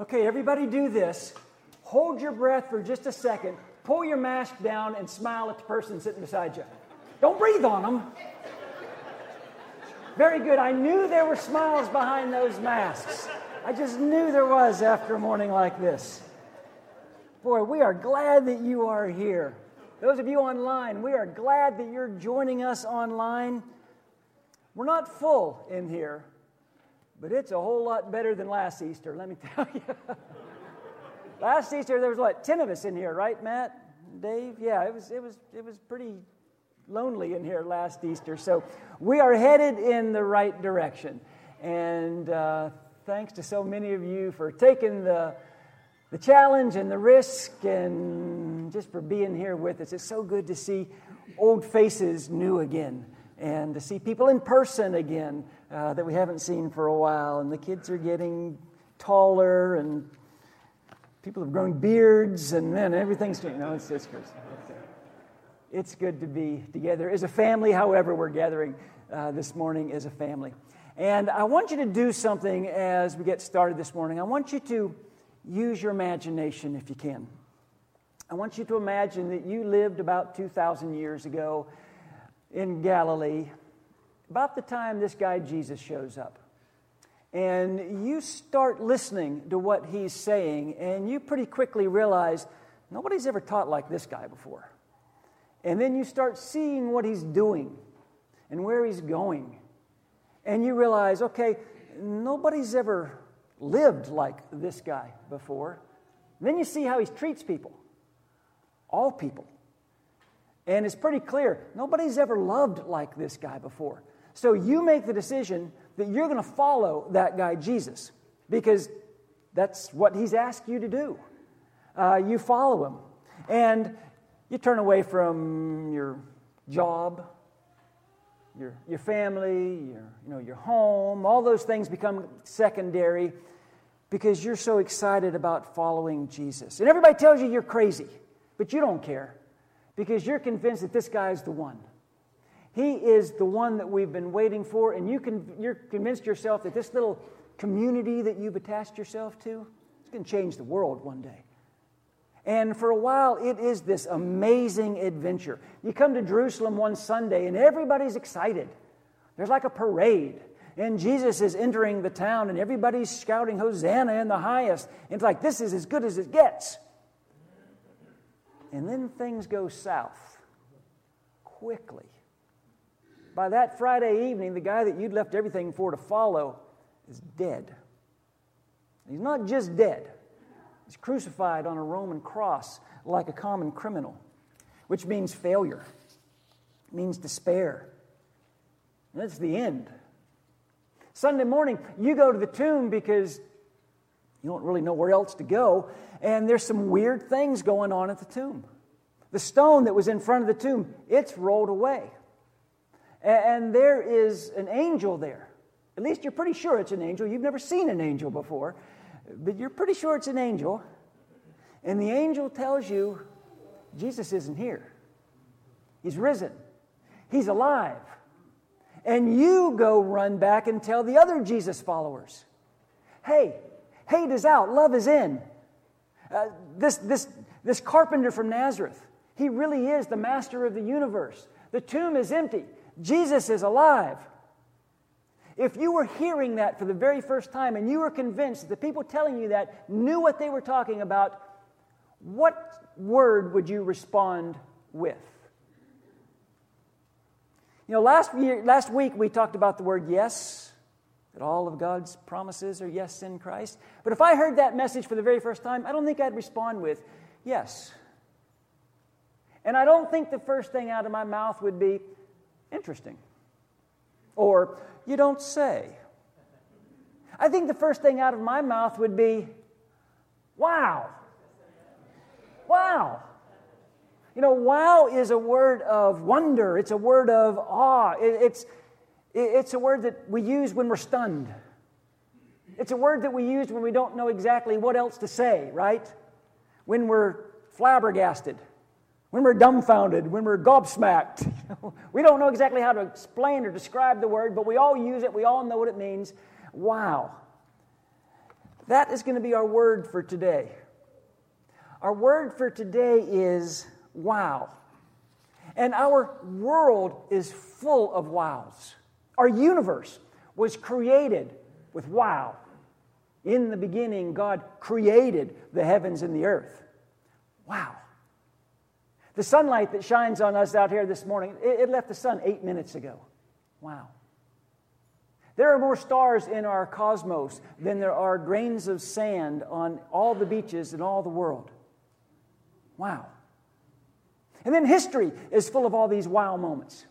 Okay, everybody do this. Hold your breath for just a second. Pull your mask down and smile at the person sitting beside you. Don't breathe on them. Very good. I knew there were smiles behind those masks. I just knew there was after a morning like this. Boy, we are glad that you are here. Those of you online, we are glad that you're joining us online. We're not full in here, but it's a whole lot better than last Easter, let me tell you. last Easter, there was what, 10 of us in here, right, Matt? Dave? Yeah, it was, it was, it was pretty lonely in here last Easter. So we are headed in the right direction. And uh, thanks to so many of you for taking the, the challenge and the risk and just for being here with us. It's so good to see old faces new again and to see people in person again uh, that we haven't seen for a while. And the kids are getting taller, and people have grown beards, and then everything's changing. No, it's, good. It's good to be together as a family, however, we're gathering uh, this morning as a family. And I want you to do something as we get started this morning. I want you to use your imagination if you can. I want you to imagine that you lived about 2,000 years ago in Galilee, about the time this guy Jesus shows up. And you start listening to what he's saying, and you pretty quickly realize nobody's ever taught like this guy before. And then you start seeing what he's doing and where he's going. And you realize, okay, nobody's ever lived like this guy before. Then you see how he treats people, all people. And it's pretty clear nobody's ever loved like this guy before. So you make the decision that you're going to follow that guy, Jesus, because that's what he's asked you to do. Uh, you follow him. And you turn away from your job, your, your family, your, you know, your home, all those things become secondary because you're so excited about following Jesus. And everybody tells you you're crazy, but you don't care because you're convinced that this guy is the one. He is the one that we've been waiting for, and you can, you're convinced yourself that this little community that you've attached yourself to is going to change the world one day. And for a while, it is this amazing adventure. You come to Jerusalem one Sunday, and everybody's excited. There's like a parade, and Jesus is entering the town, and everybody's shouting, Hosanna in the highest. And it's like, this is as good as it gets. And then things go south quickly. By that Friday evening, the guy that you'd left everything for to follow is dead. He's not just dead, he's crucified on a Roman cross like a common criminal, which means failure, it means despair. And that's the end. Sunday morning, you go to the tomb because you don't really know where else to go and there's some weird things going on at the tomb. The stone that was in front of the tomb, it's rolled away. And there is an angel there. At least you're pretty sure it's an angel. You've never seen an angel before, but you're pretty sure it's an angel. And the angel tells you Jesus isn't here, He's risen, He's alive. And you go run back and tell the other Jesus followers hey, hate is out, love is in. Uh, this, this, this carpenter from Nazareth, he really is the master of the universe. The tomb is empty, Jesus is alive. If you were hearing that for the very first time and you were convinced that the people telling you that knew what they were talking about, what word would you respond with? You know, last, year, last week we talked about the word yes that all of God's promises are yes in Christ. But if I heard that message for the very first time, I don't think I'd respond with yes. And I don't think the first thing out of my mouth would be interesting or you don't say. I think the first thing out of my mouth would be wow. Wow. You know, wow is a word of wonder, it's a word of awe. It's it's a word that we use when we're stunned. It's a word that we use when we don't know exactly what else to say, right? When we're flabbergasted, when we're dumbfounded, when we're gobsmacked. we don't know exactly how to explain or describe the word, but we all use it, we all know what it means. Wow. that is going to be our word for today. Our word for today is wow. And our world is full of wows. Our universe was created with wow. In the beginning, God created the heavens and the earth. Wow. The sunlight that shines on us out here this morning, it, left the sun eight minutes ago. Wow. There are more stars in our cosmos than there are grains of sand on all the beaches in all the world. Wow. And then history is full of all these wow moments.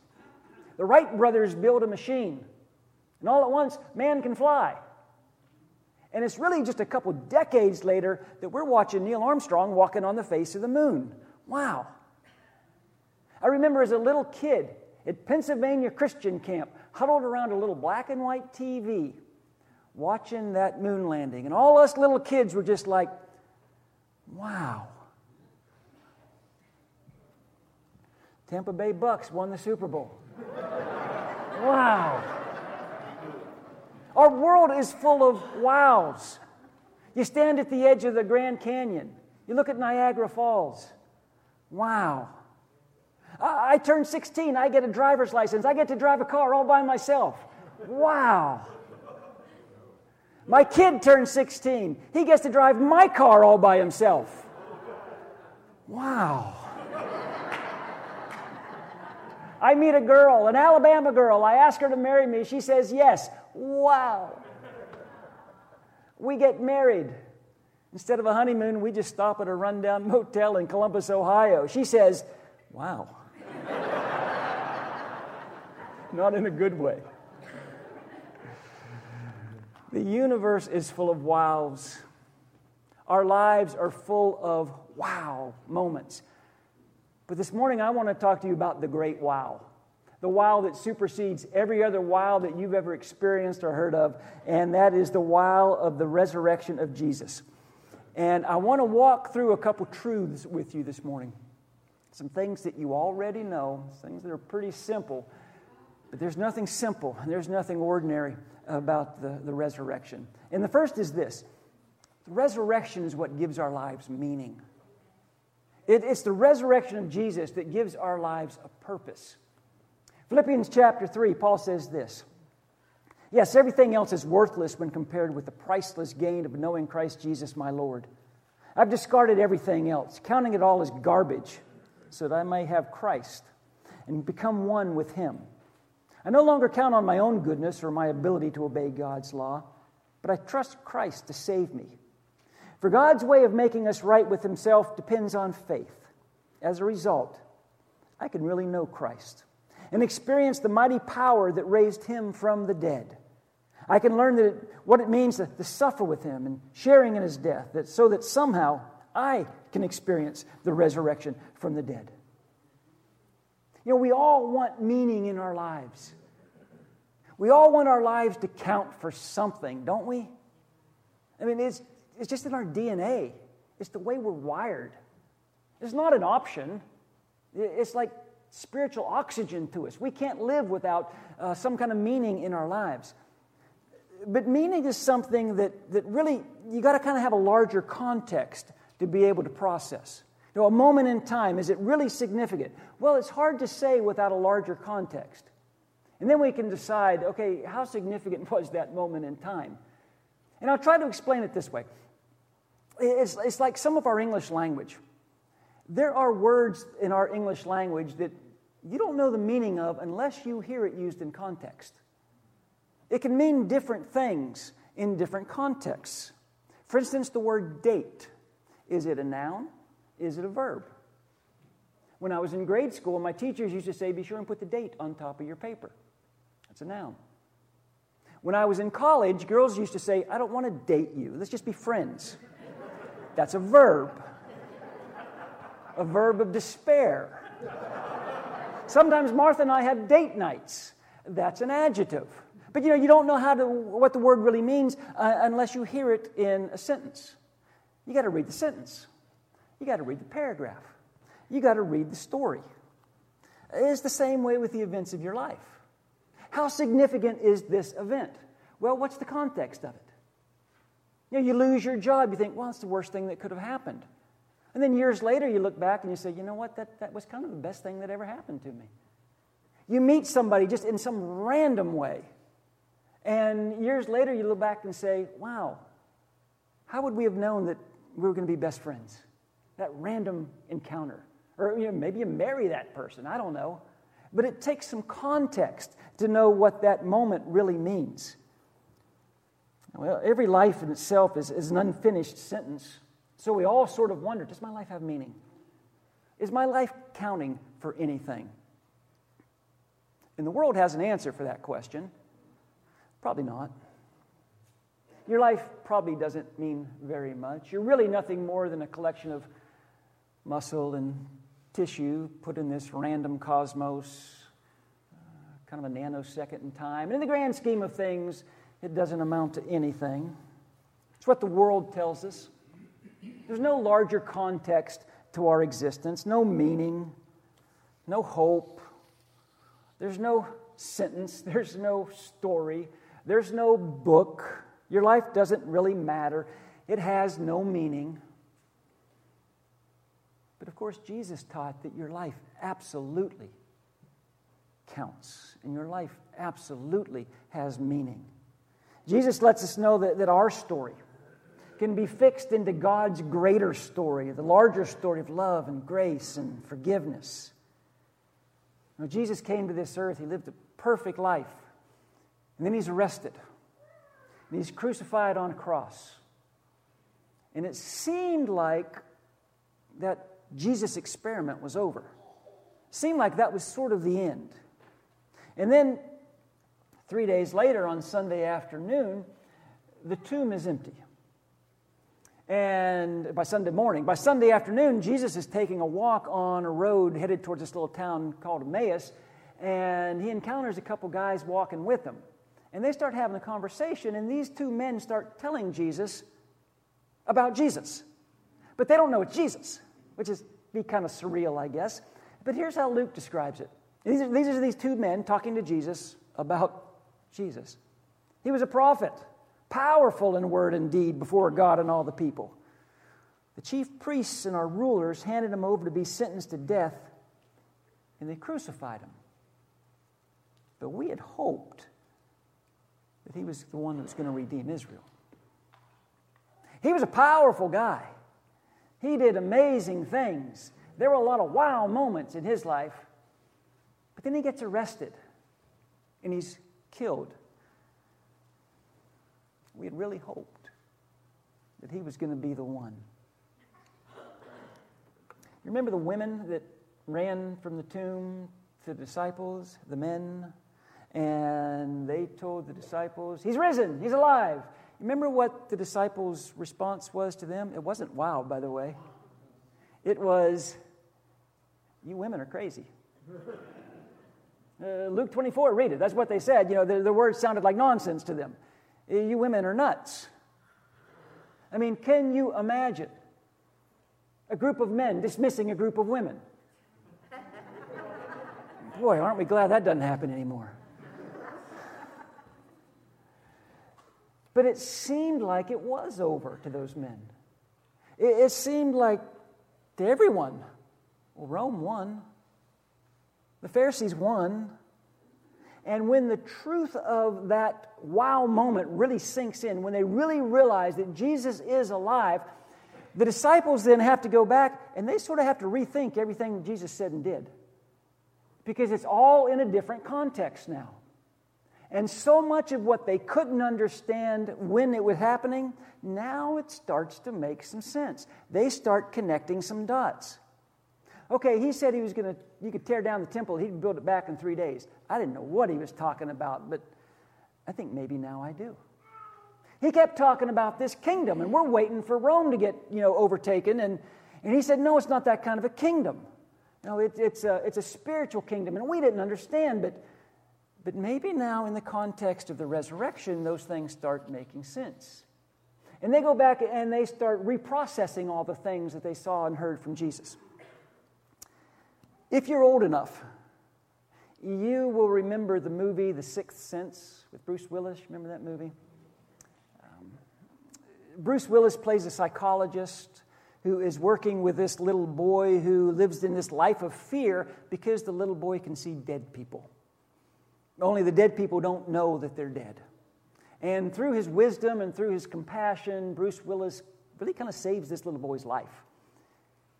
The Wright brothers build a machine, and all at once, man can fly. And it's really just a couple decades later that we're watching Neil Armstrong walking on the face of the moon. Wow. I remember as a little kid at Pennsylvania Christian Camp, huddled around a little black and white TV, watching that moon landing. And all us little kids were just like, wow. Tampa Bay Bucks won the Super Bowl. wow. Our world is full of wows. You stand at the edge of the Grand Canyon, you look at Niagara Falls. Wow. I, turned 16, I get a driver's license, I get to drive a car all by myself. Wow. My kid turns 16, he gets to drive my car all by himself. Wow. I meet a girl, an Alabama girl. I ask her to marry me. She says yes. Wow. We get married. Instead of a honeymoon, we just stop at a rundown motel in Columbus, Ohio. She says, Wow. Not in a good way. The universe is full of wows. Our lives are full of wow moments. But this morning, I want to talk to you about the great wow. The wow that supersedes every other wow that you've ever experienced or heard of, and that is the wow of the resurrection of Jesus. And I want to walk through a couple truths with you this morning. Some things that you already know, things that are pretty simple, but there's nothing simple and there's nothing ordinary about the, the resurrection. And the first is this the resurrection is what gives our lives meaning. It, it's the resurrection of Jesus that gives our lives a purpose. Philippians chapter 3, Paul says this Yes, everything else is worthless when compared with the priceless gain of knowing Christ Jesus my Lord. I've discarded everything else, counting it all as garbage, so that I may have Christ and become one with Him. I no longer count on my own goodness or my ability to obey God's law, but I trust Christ to save me. For God's way of making us right with Himself depends on faith. As a result, I can really know Christ and experience the mighty power that raised Him from the dead. I can learn that it, what it means to, to suffer with Him and sharing in His death, that, so that somehow I can experience the resurrection from the dead. You know, we all want meaning in our lives. We all want our lives to count for something, don't we? I mean, it's, it's just in our DNA, it's the way we're wired. It's not an option, it's like spiritual oxygen to us. We can't live without uh, some kind of meaning in our lives. But meaning is something that, that really, you got to kind of have a larger context to be able to process. You know, a moment in time, is it really significant? Well, it's hard to say without a larger context. And then we can decide, okay, how significant was that moment in time? And I'll try to explain it this way it's, it's like some of our English language. There are words in our English language that you don't know the meaning of unless you hear it used in context. It can mean different things in different contexts. For instance, the word date is it a noun? Is it a verb? When I was in grade school, my teachers used to say, be sure and put the date on top of your paper. That's a noun. When I was in college, girls used to say, I don't want to date you. Let's just be friends. That's a verb, a verb of despair. Sometimes Martha and I have date nights. That's an adjective. But you know, you don't know how to, what the word really means uh, unless you hear it in a sentence. You got to read the sentence. You got to read the paragraph. You got to read the story. It's the same way with the events of your life. How significant is this event? Well, what's the context of it? You know, you lose your job, you think, well, it's the worst thing that could have happened. And then years later, you look back and you say, you know what, that, that was kind of the best thing that ever happened to me. You meet somebody just in some random way. And years later, you look back and say, wow, how would we have known that we were going to be best friends? That random encounter. Or you know, maybe you marry that person, I don't know. But it takes some context to know what that moment really means. Well, every life in itself is, is an unfinished sentence. So we all sort of wonder does my life have meaning? Is my life counting for anything? And the world has an answer for that question. Probably not. Your life probably doesn't mean very much. You're really nothing more than a collection of muscle and tissue put in this random cosmos, uh, kind of a nanosecond in time. And in the grand scheme of things, it doesn't amount to anything. It's what the world tells us. There's no larger context to our existence, no meaning, no hope, there's no sentence, there's no story, there's no book. Your life doesn't really matter, it has no meaning. Of course, Jesus taught that your life absolutely counts, and your life absolutely has meaning. Jesus lets us know that, that our story can be fixed into God's greater story, the larger story of love and grace and forgiveness. Now, Jesus came to this earth, he lived a perfect life, and then he's arrested, and he's crucified on a cross. And it seemed like that Jesus' experiment was over. Seemed like that was sort of the end. And then, three days later, on Sunday afternoon, the tomb is empty. And by Sunday morning, by Sunday afternoon, Jesus is taking a walk on a road headed towards this little town called Emmaus, and he encounters a couple guys walking with him. And they start having a conversation, and these two men start telling Jesus about Jesus. But they don't know it's Jesus, which is be kind of surreal, I guess. But here's how Luke describes it. These are, these are these two men talking to Jesus about Jesus. He was a prophet powerful in word and deed before God and all the people. The chief priests and our rulers handed him over to be sentenced to death, and they crucified him. But we had hoped that he was the one that was going to redeem Israel. He was a powerful guy. He did amazing things. There were a lot of wow moments in his life. But then he gets arrested and he's killed we had really hoped that he was going to be the one. You remember the women that ran from the tomb to the disciples, the men, and they told the disciples, He's risen, He's alive. Remember what the disciples' response was to them? It wasn't wow, by the way. It was, You women are crazy. Uh, Luke 24, read it. That's what they said. You know, the, the words sounded like nonsense to them. You women are nuts. I mean, can you imagine a group of men dismissing a group of women? Boy, aren't we glad that doesn't happen anymore. But it seemed like it was over to those men. It, it seemed like to everyone, well, Rome won. The Pharisees won. And when the truth of that wow moment really sinks in, when they really realize that Jesus is alive, the disciples then have to go back and they sort of have to rethink everything Jesus said and did. Because it's all in a different context now. And so much of what they couldn't understand when it was happening, now it starts to make some sense. They start connecting some dots. Okay, he said he was going to, you could tear down the temple, he'd build it back in three days. I didn't know what he was talking about, but I think maybe now I do. He kept talking about this kingdom, and we're waiting for Rome to get, you know, overtaken. And, and he said, no, it's not that kind of a kingdom. No, it, it's, a, it's a spiritual kingdom. And we didn't understand, but, but maybe now in the context of the resurrection, those things start making sense. And they go back and they start reprocessing all the things that they saw and heard from Jesus. If you're old enough, you will remember the movie The Sixth Sense with Bruce Willis. Remember that movie? Um, Bruce Willis plays a psychologist who is working with this little boy who lives in this life of fear because the little boy can see dead people. Only the dead people don't know that they're dead. And through his wisdom and through his compassion, Bruce Willis really kind of saves this little boy's life.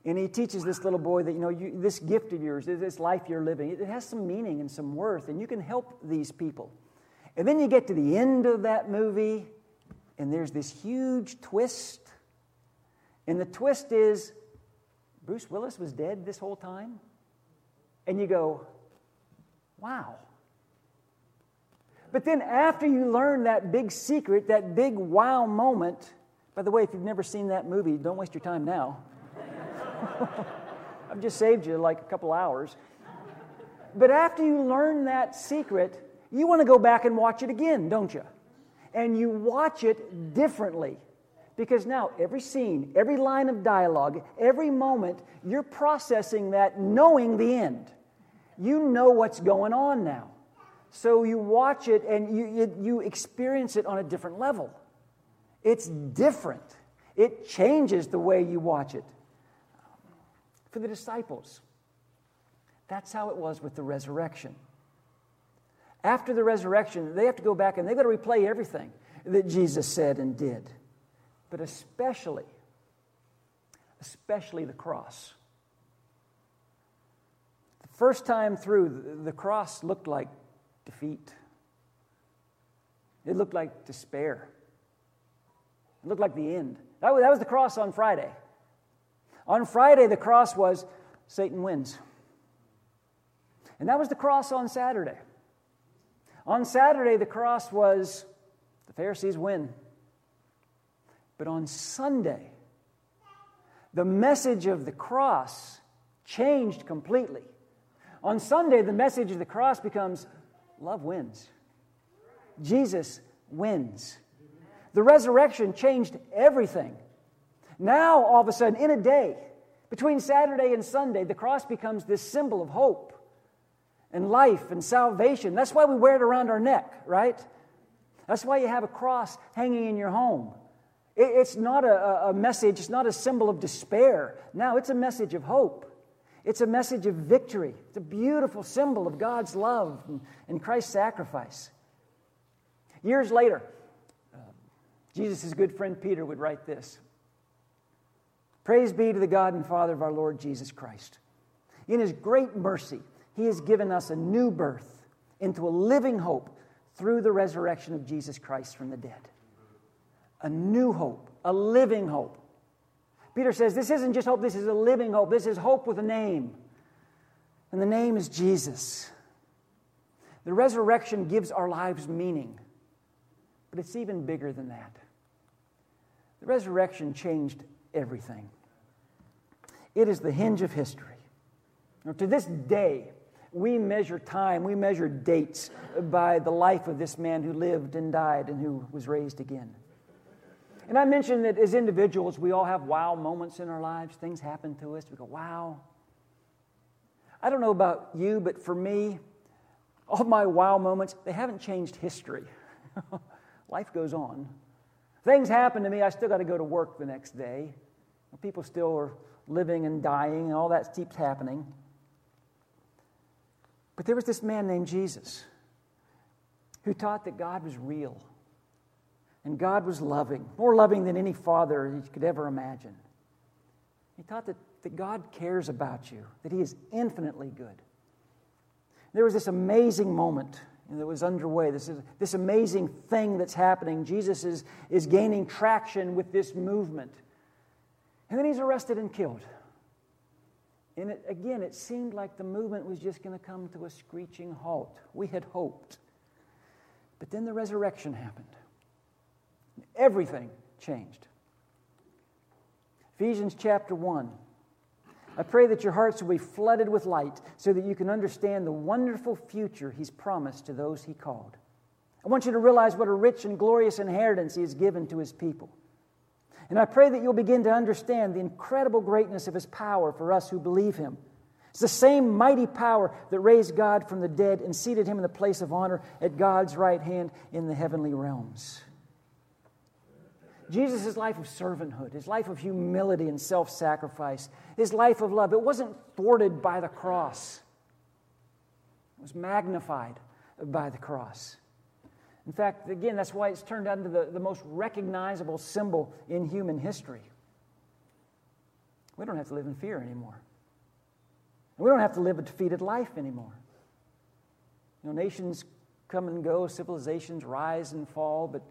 And he teaches this little boy that, you know, you, this gift of yours, this life you're living, it has some meaning and some worth, and you can help these people. And then you get to the end of that movie, and there's this huge twist. And the twist is Bruce Willis was dead this whole time? And you go, wow. But then after you learn that big secret, that big wow moment, by the way, if you've never seen that movie, don't waste your time now. I've just saved you like a couple hours. But after you learn that secret, you want to go back and watch it again, don't you? And you watch it differently. Because now, every scene, every line of dialogue, every moment, you're processing that knowing the end. You know what's going on now. So you watch it and you, you experience it on a different level. It's different, it changes the way you watch it. For the disciples, that's how it was with the resurrection. After the resurrection, they have to go back and they've got to replay everything that Jesus said and did, but especially, especially the cross. The first time through, the cross looked like defeat. It looked like despair. It looked like the end. That was, that was the cross on Friday. On Friday, the cross was Satan wins. And that was the cross on Saturday. On Saturday, the cross was the Pharisees win. But on Sunday, the message of the cross changed completely. On Sunday, the message of the cross becomes love wins. Jesus wins. The resurrection changed everything. Now, all of a sudden, in a day, between Saturday and Sunday, the cross becomes this symbol of hope and life and salvation. That's why we wear it around our neck, right? That's why you have a cross hanging in your home. It's not a, a message, it's not a symbol of despair. Now, it's a message of hope. It's a message of victory. It's a beautiful symbol of God's love and, Christ's sacrifice. Years later, uh, Jesus' good friend Peter would write this Praise be to the God and Father of our Lord Jesus Christ. In his great mercy, he has given us a new birth into a living hope through the resurrection of Jesus Christ from the dead. A new hope, a living hope. Peter says this isn't just hope, this is a living hope. This is hope with a name. And the name is Jesus. The resurrection gives our lives meaning, but it's even bigger than that. The resurrection changed everything, it is the hinge of history. Now, to this day, we measure time, we measure dates by the life of this man who lived and died and who was raised again. And I mentioned that as individuals, we all have wow moments in our lives. Things happen to us. We go, wow. I don't know about you, but for me, all my wow moments, they haven't changed history. Life goes on. Things happen to me, I still got to go to work the next day. People still are living and dying, and all that keeps happening. But there was this man named Jesus who taught that God was real and God was loving, more loving than any father you could ever imagine. He taught that, that God cares about you, that He is infinitely good. There was this amazing moment that was underway, this, is, this amazing thing that's happening. Jesus is, is gaining traction with this movement. And then he's arrested and killed. And it, again, it seemed like the movement was just going to come to a screeching halt. We had hoped. But then the resurrection happened. Everything changed. Ephesians chapter 1. I pray that your hearts will be flooded with light so that you can understand the wonderful future He's promised to those He called. I want you to realize what a rich and glorious inheritance He has given to His people. And I pray that you'll begin to understand the incredible greatness of His power for us who believe Him. It's the same mighty power that raised God from the dead and seated Him in the place of honor at God's right hand in the heavenly realms. Jesus' life of servanthood, his life of humility and self sacrifice, his life of love, it wasn't thwarted by the cross, it was magnified by the cross. In fact, again, that's why it's turned into the, the most recognizable symbol in human history. We don't have to live in fear anymore. We don't have to live a defeated life anymore. You know, nations come and go, civilizations rise and fall, but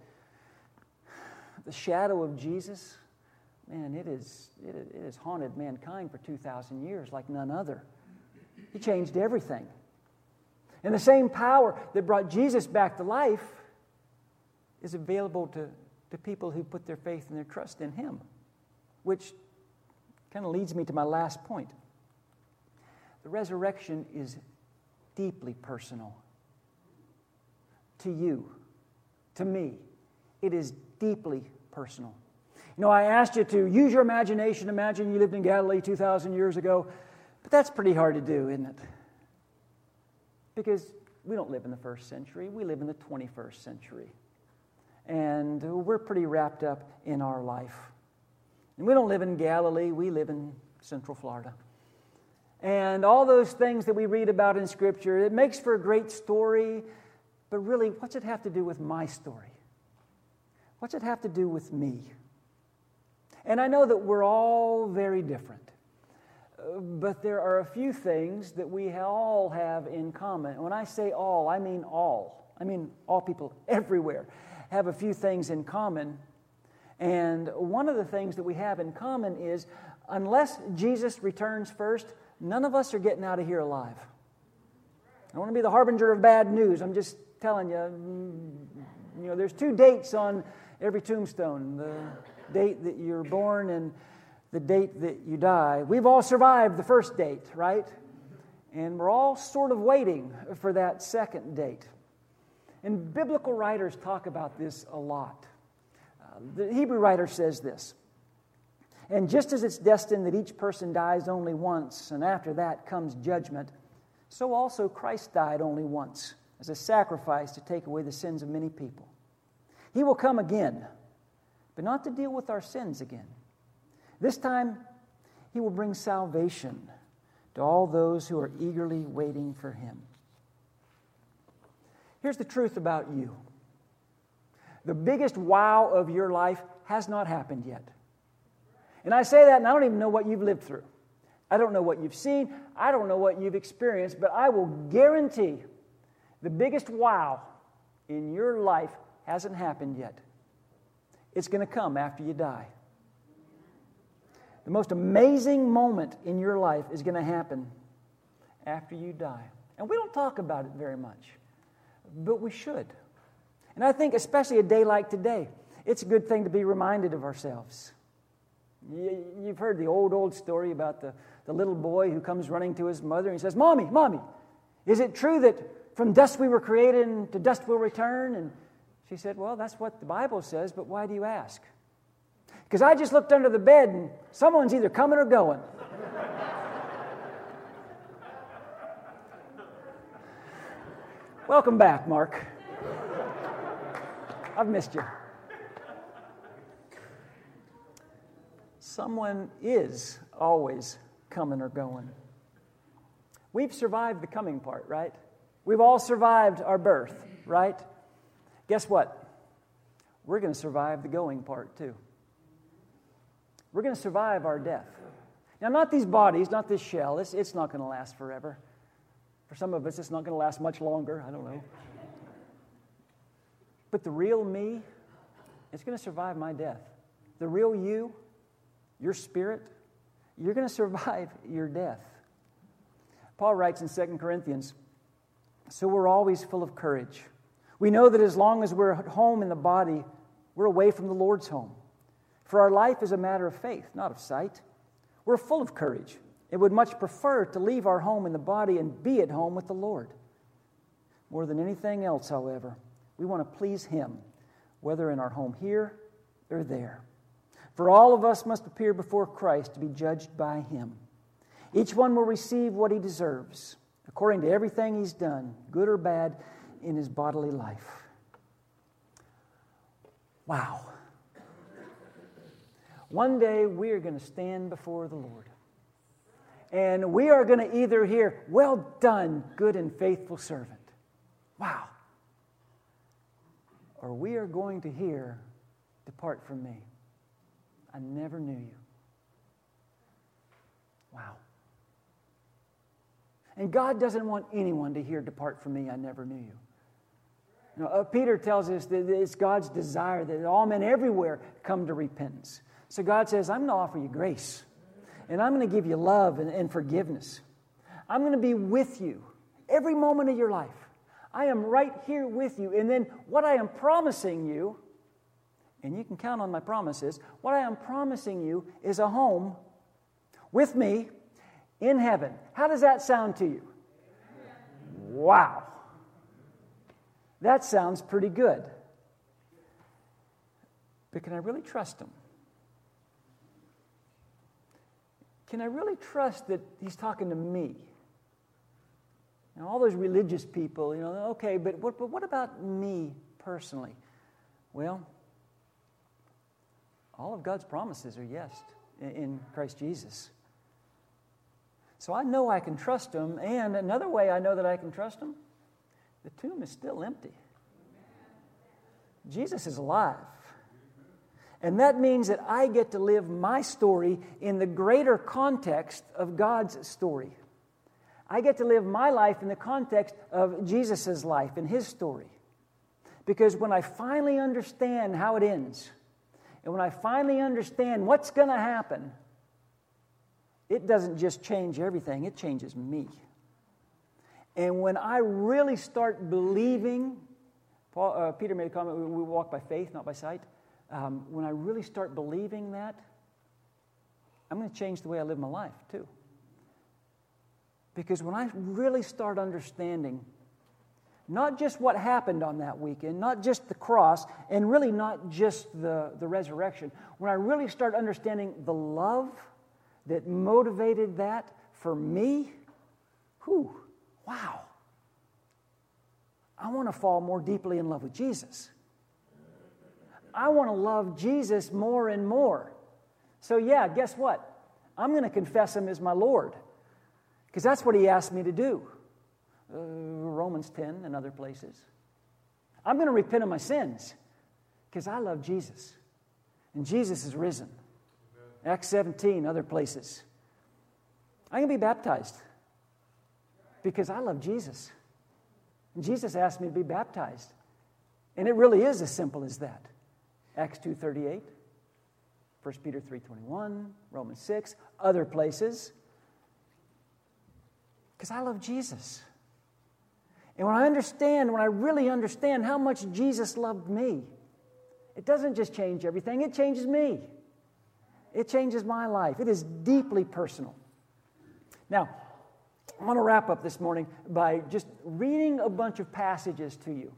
the shadow of Jesus, man, it, is, it, it has haunted mankind for 2,000 years like none other. He changed everything. And the same power that brought Jesus back to life is available to, to people who put their faith and their trust in Him, which kind of leads me to my last point. The resurrection is deeply personal to you, to me. It is deeply personal. You know, I asked you to use your imagination. Imagine you lived in Galilee 2,000 years ago, but that's pretty hard to do, isn't it? Because we don't live in the first century, we live in the 21st century. And we're pretty wrapped up in our life. And we don't live in Galilee, we live in Central Florida. And all those things that we read about in Scripture, it makes for a great story, but really, what's it have to do with my story? What's it have to do with me? And I know that we're all very different, but there are a few things that we all have in common. when I say all, I mean all. I mean all people everywhere have a few things in common. And one of the things that we have in common is unless Jesus returns first, none of us are getting out of here alive. I don't want to be the harbinger of bad news. I'm just telling you, mm, you know, there's two dates on every tombstone the date that you're born and the date that you die. We've all survived the first date, right? And we're all sort of waiting for that second date. And biblical writers talk about this a lot. Uh, the Hebrew writer says this And just as it's destined that each person dies only once, and after that comes judgment, so also Christ died only once as a sacrifice to take away the sins of many people. He will come again, but not to deal with our sins again. This time, He will bring salvation to all those who are eagerly waiting for Him. Here's the truth about you the biggest wow of your life has not happened yet. And I say that, and I don't even know what you've lived through. I don't know what you've seen. I don't know what you've experienced, but I will guarantee the biggest wow in your life hasn't happened yet. It's going to come after you die. The most amazing moment in your life is going to happen after you die. And we don't talk about it very much but we should. And I think, especially a day like today, it's a good thing to be reminded of ourselves. You've heard the old, old story about the, the little boy who comes running to his mother and he says, Mommy, Mommy, is it true that from dust we were created and to dust we'll return? And she said, Well, that's what the Bible says, but why do you ask? Because I just looked under the bed and someone's either coming or going. Welcome back, Mark. I've missed you. Someone is always coming or going. We've survived the coming part, right? We've all survived our birth, right? Guess what? We're going to survive the going part too. We're going to survive our death. Now, not these bodies, not this shell. It's, it's not going to last forever. For some of us, it's not going to last much longer. I don't know. But the real me, it's going to survive my death. The real you, your spirit, you're going to survive your death. Paul writes in 2 Corinthians So we're always full of courage. We know that as long as we're at home in the body, we're away from the Lord's home. For our life is a matter of faith, not of sight. We're full of courage and would much prefer to leave our home in the body and be at home with the Lord. More than anything else, however, we want to please Him, whether in our home here or there. For all of us must appear before Christ to be judged by Him. Each one will receive what he deserves, according to everything he's done, good or bad, in his bodily life. Wow. One day we are going to stand before the Lord. And we are going to either hear, Well done, good and faithful servant. Wow. Or we are going to hear, Depart from me. I never knew you. Wow. And God doesn't want anyone to hear, Depart from me, I never knew you. Uh, Peter tells us that it's God's desire that all men everywhere come to repentance. So God says, I'm going to offer you grace, and I'm going to give you love and, and forgiveness. I'm going to be with you every moment of your life. I am right here with you. And then what I am promising you, and you can count on my promises, what I am promising you is a home with me in heaven. How does that sound to you? Wow. That sounds pretty good. But can I really trust him? Can I really trust that he's talking to me? And all those religious people, you know, okay, but what, but what about me personally? Well, all of God's promises are yes in Christ Jesus. So I know I can trust him. And another way I know that I can trust him the tomb is still empty. Jesus is alive. And that means that I get to live my story in the greater context of God's story. I get to live my life in the context of Jesus' life and his story. Because when I finally understand how it ends, and when I finally understand what's going to happen, it doesn't just change everything, it changes me. And when I really start believing, Paul, uh, Peter made a comment, we walk by faith, not by sight um, when I really start believing that, I'm going to change the way I live my life too. Because when I really start understanding not just what happened on that weekend, not just the cross, and really not just the, the resurrection, when I really start understanding the love that motivated that for me, whew, wow. I want to fall more deeply in love with Jesus. I want to love Jesus more and more. So, yeah, guess what? I'm going to confess him as my Lord because that's what he asked me to do. Uh, Romans 10 and other places. I'm going to repent of my sins because I love Jesus. And Jesus is risen. Acts 17, other places. I'm going to be baptized because I love Jesus. And Jesus asked me to be baptized. And it really is as simple as that. Acts 2.38, 1 Peter 3.21, Romans 6, other places. Because I love Jesus. And when I understand, when I really understand how much Jesus loved me, it doesn't just change everything, it changes me. It changes my life. It is deeply personal. Now, I want to wrap up this morning by just reading a bunch of passages to you.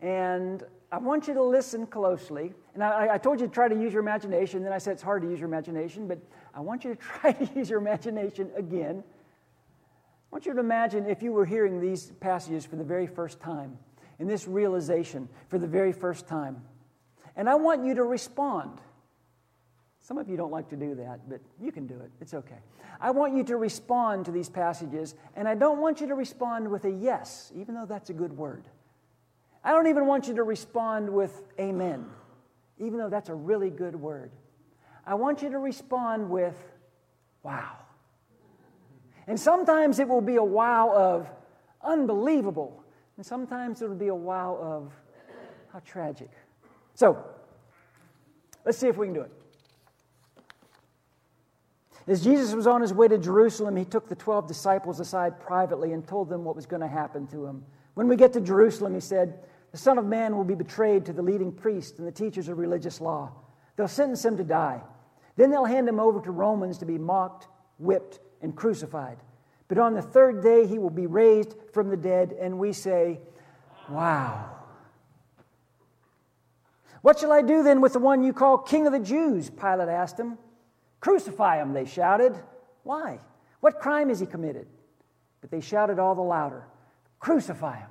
And I want you to listen closely. And I, I, told you to try to use your imagination. Then I said it's hard to use your imagination, but I want you to try to use your imagination again. I want you to imagine if you were hearing these passages for the very first time, and this realization for the very first time. And I want you to respond. Some of you don't like to do that, but you can do it. It's okay. I want you to respond to these passages, and I don't want you to respond with a yes, even though that's a good word. I don't even want you to respond with amen, even though that's a really good word. I want you to respond with wow. And sometimes it will be a wow of unbelievable, and sometimes it'll be a wow of how tragic. So, let's see if we can do it. As Jesus was on his way to Jerusalem, he took the 12 disciples aside privately and told them what was going to happen to him. When we get to Jerusalem, he said, the Son of Man will be betrayed to the leading priests and the teachers of religious law. They'll sentence him to die. Then they'll hand him over to Romans to be mocked, whipped, and crucified. But on the third day, he will be raised from the dead, and we say, Wow. What shall I do then with the one you call King of the Jews? Pilate asked him. Crucify him, they shouted. Why? What crime has he committed? But they shouted all the louder, Crucify him.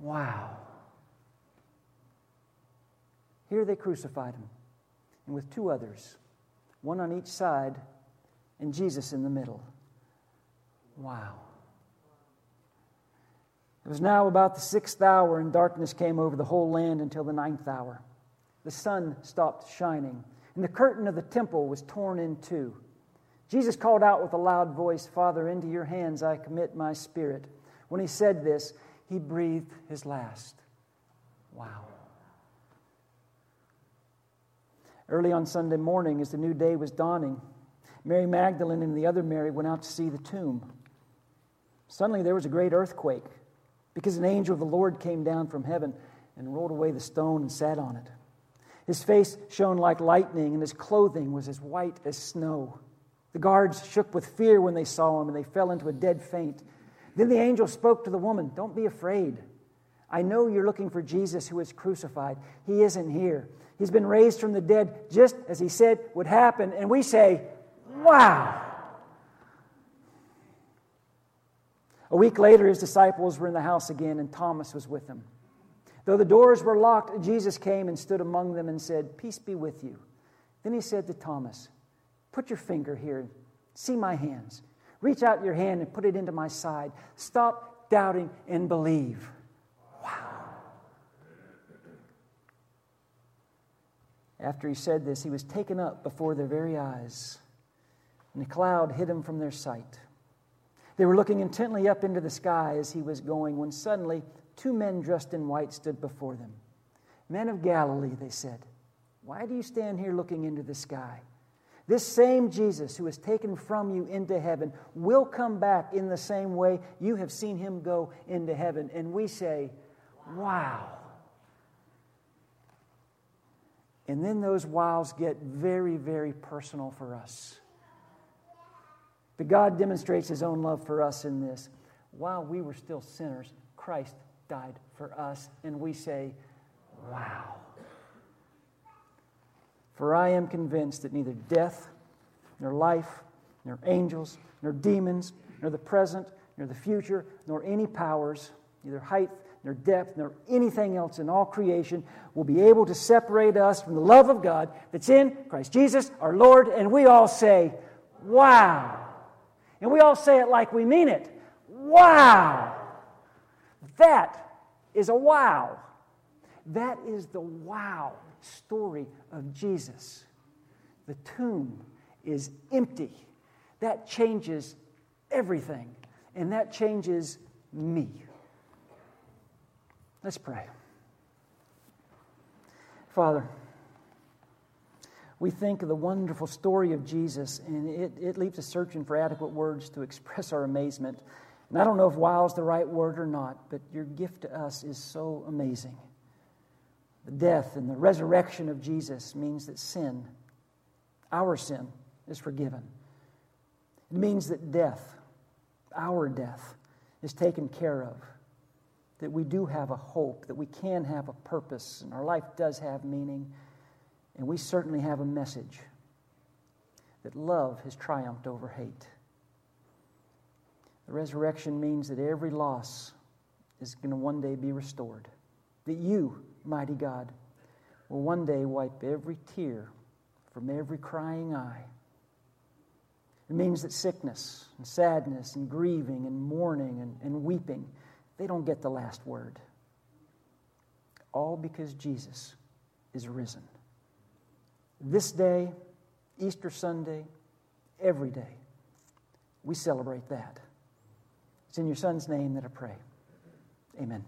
Wow. Here they crucified him. and with two others, one on each side, and Jesus in the middle. Wow. It was now about the sixth hour, and darkness came over the whole land until the ninth hour. The sun stopped shining, and the curtain of the temple was torn in two. Jesus called out with a loud voice, Father, into your hands I commit my spirit. When he said this, he breathed his last. Wow. Early on Sunday morning, as the new day was dawning, Mary Magdalene and the other Mary went out to see the tomb. Suddenly there was a great earthquake because an angel of the Lord came down from heaven and rolled away the stone and sat on it. His face shone like lightning, and his clothing was as white as snow. The guards shook with fear when they saw him, and they fell into a dead faint. Then the angel spoke to the woman Don't be afraid. I know you're looking for Jesus who was crucified. He isn't here. He's been raised from the dead just as he said would happen. And we say, Wow. A week later, his disciples were in the house again, and Thomas was with them. Though the doors were locked, Jesus came and stood among them and said, Peace be with you. Then he said to Thomas, Put your finger here. See my hands. Reach out your hand and put it into my side. Stop doubting and believe. Wow. After he said this, he was taken up before their very eyes, and a cloud hid him from their sight. They were looking intently up into the sky as he was going when suddenly two men dressed in white stood before them. Men of Galilee, they said, why do you stand here looking into the sky? This same Jesus who has taken from you into heaven will come back in the same way you have seen him go into heaven. And we say, Wow. And then those wows get very, very personal for us. But God demonstrates his own love for us in this. While we were still sinners, Christ died for us. And we say, Wow. For I am convinced that neither death, nor life, nor angels, nor demons, nor the present, nor the future, nor any powers, neither height, nor depth, nor anything else in all creation will be able to separate us from the love of God that's in Christ Jesus our Lord. And we all say, Wow. And we all say it like we mean it. Wow. That is a wow. That is the wow story of Jesus. The tomb is empty. That changes everything, and that changes me. Let's pray. Father, we think of the wonderful story of Jesus, and it, it leaves us searching for adequate words to express our amazement. And I don't know if wow is the right word or not, but your gift to us is so amazing. The death and the resurrection of Jesus means that sin, our sin, is forgiven. It means that death, our death, is taken care of. That we do have a hope, that we can have a purpose, and our life does have meaning. And we certainly have a message that love has triumphed over hate. The resurrection means that every loss is going to one day be restored. That you mighty God, will one day wipe every tear from every crying eye. It means that sickness and sadness and grieving and mourning and, and weeping, they don't get the last word. All because Jesus is risen. This day, Easter Sunday, every day, we celebrate that. It's in your Son's name that I pray. Amen.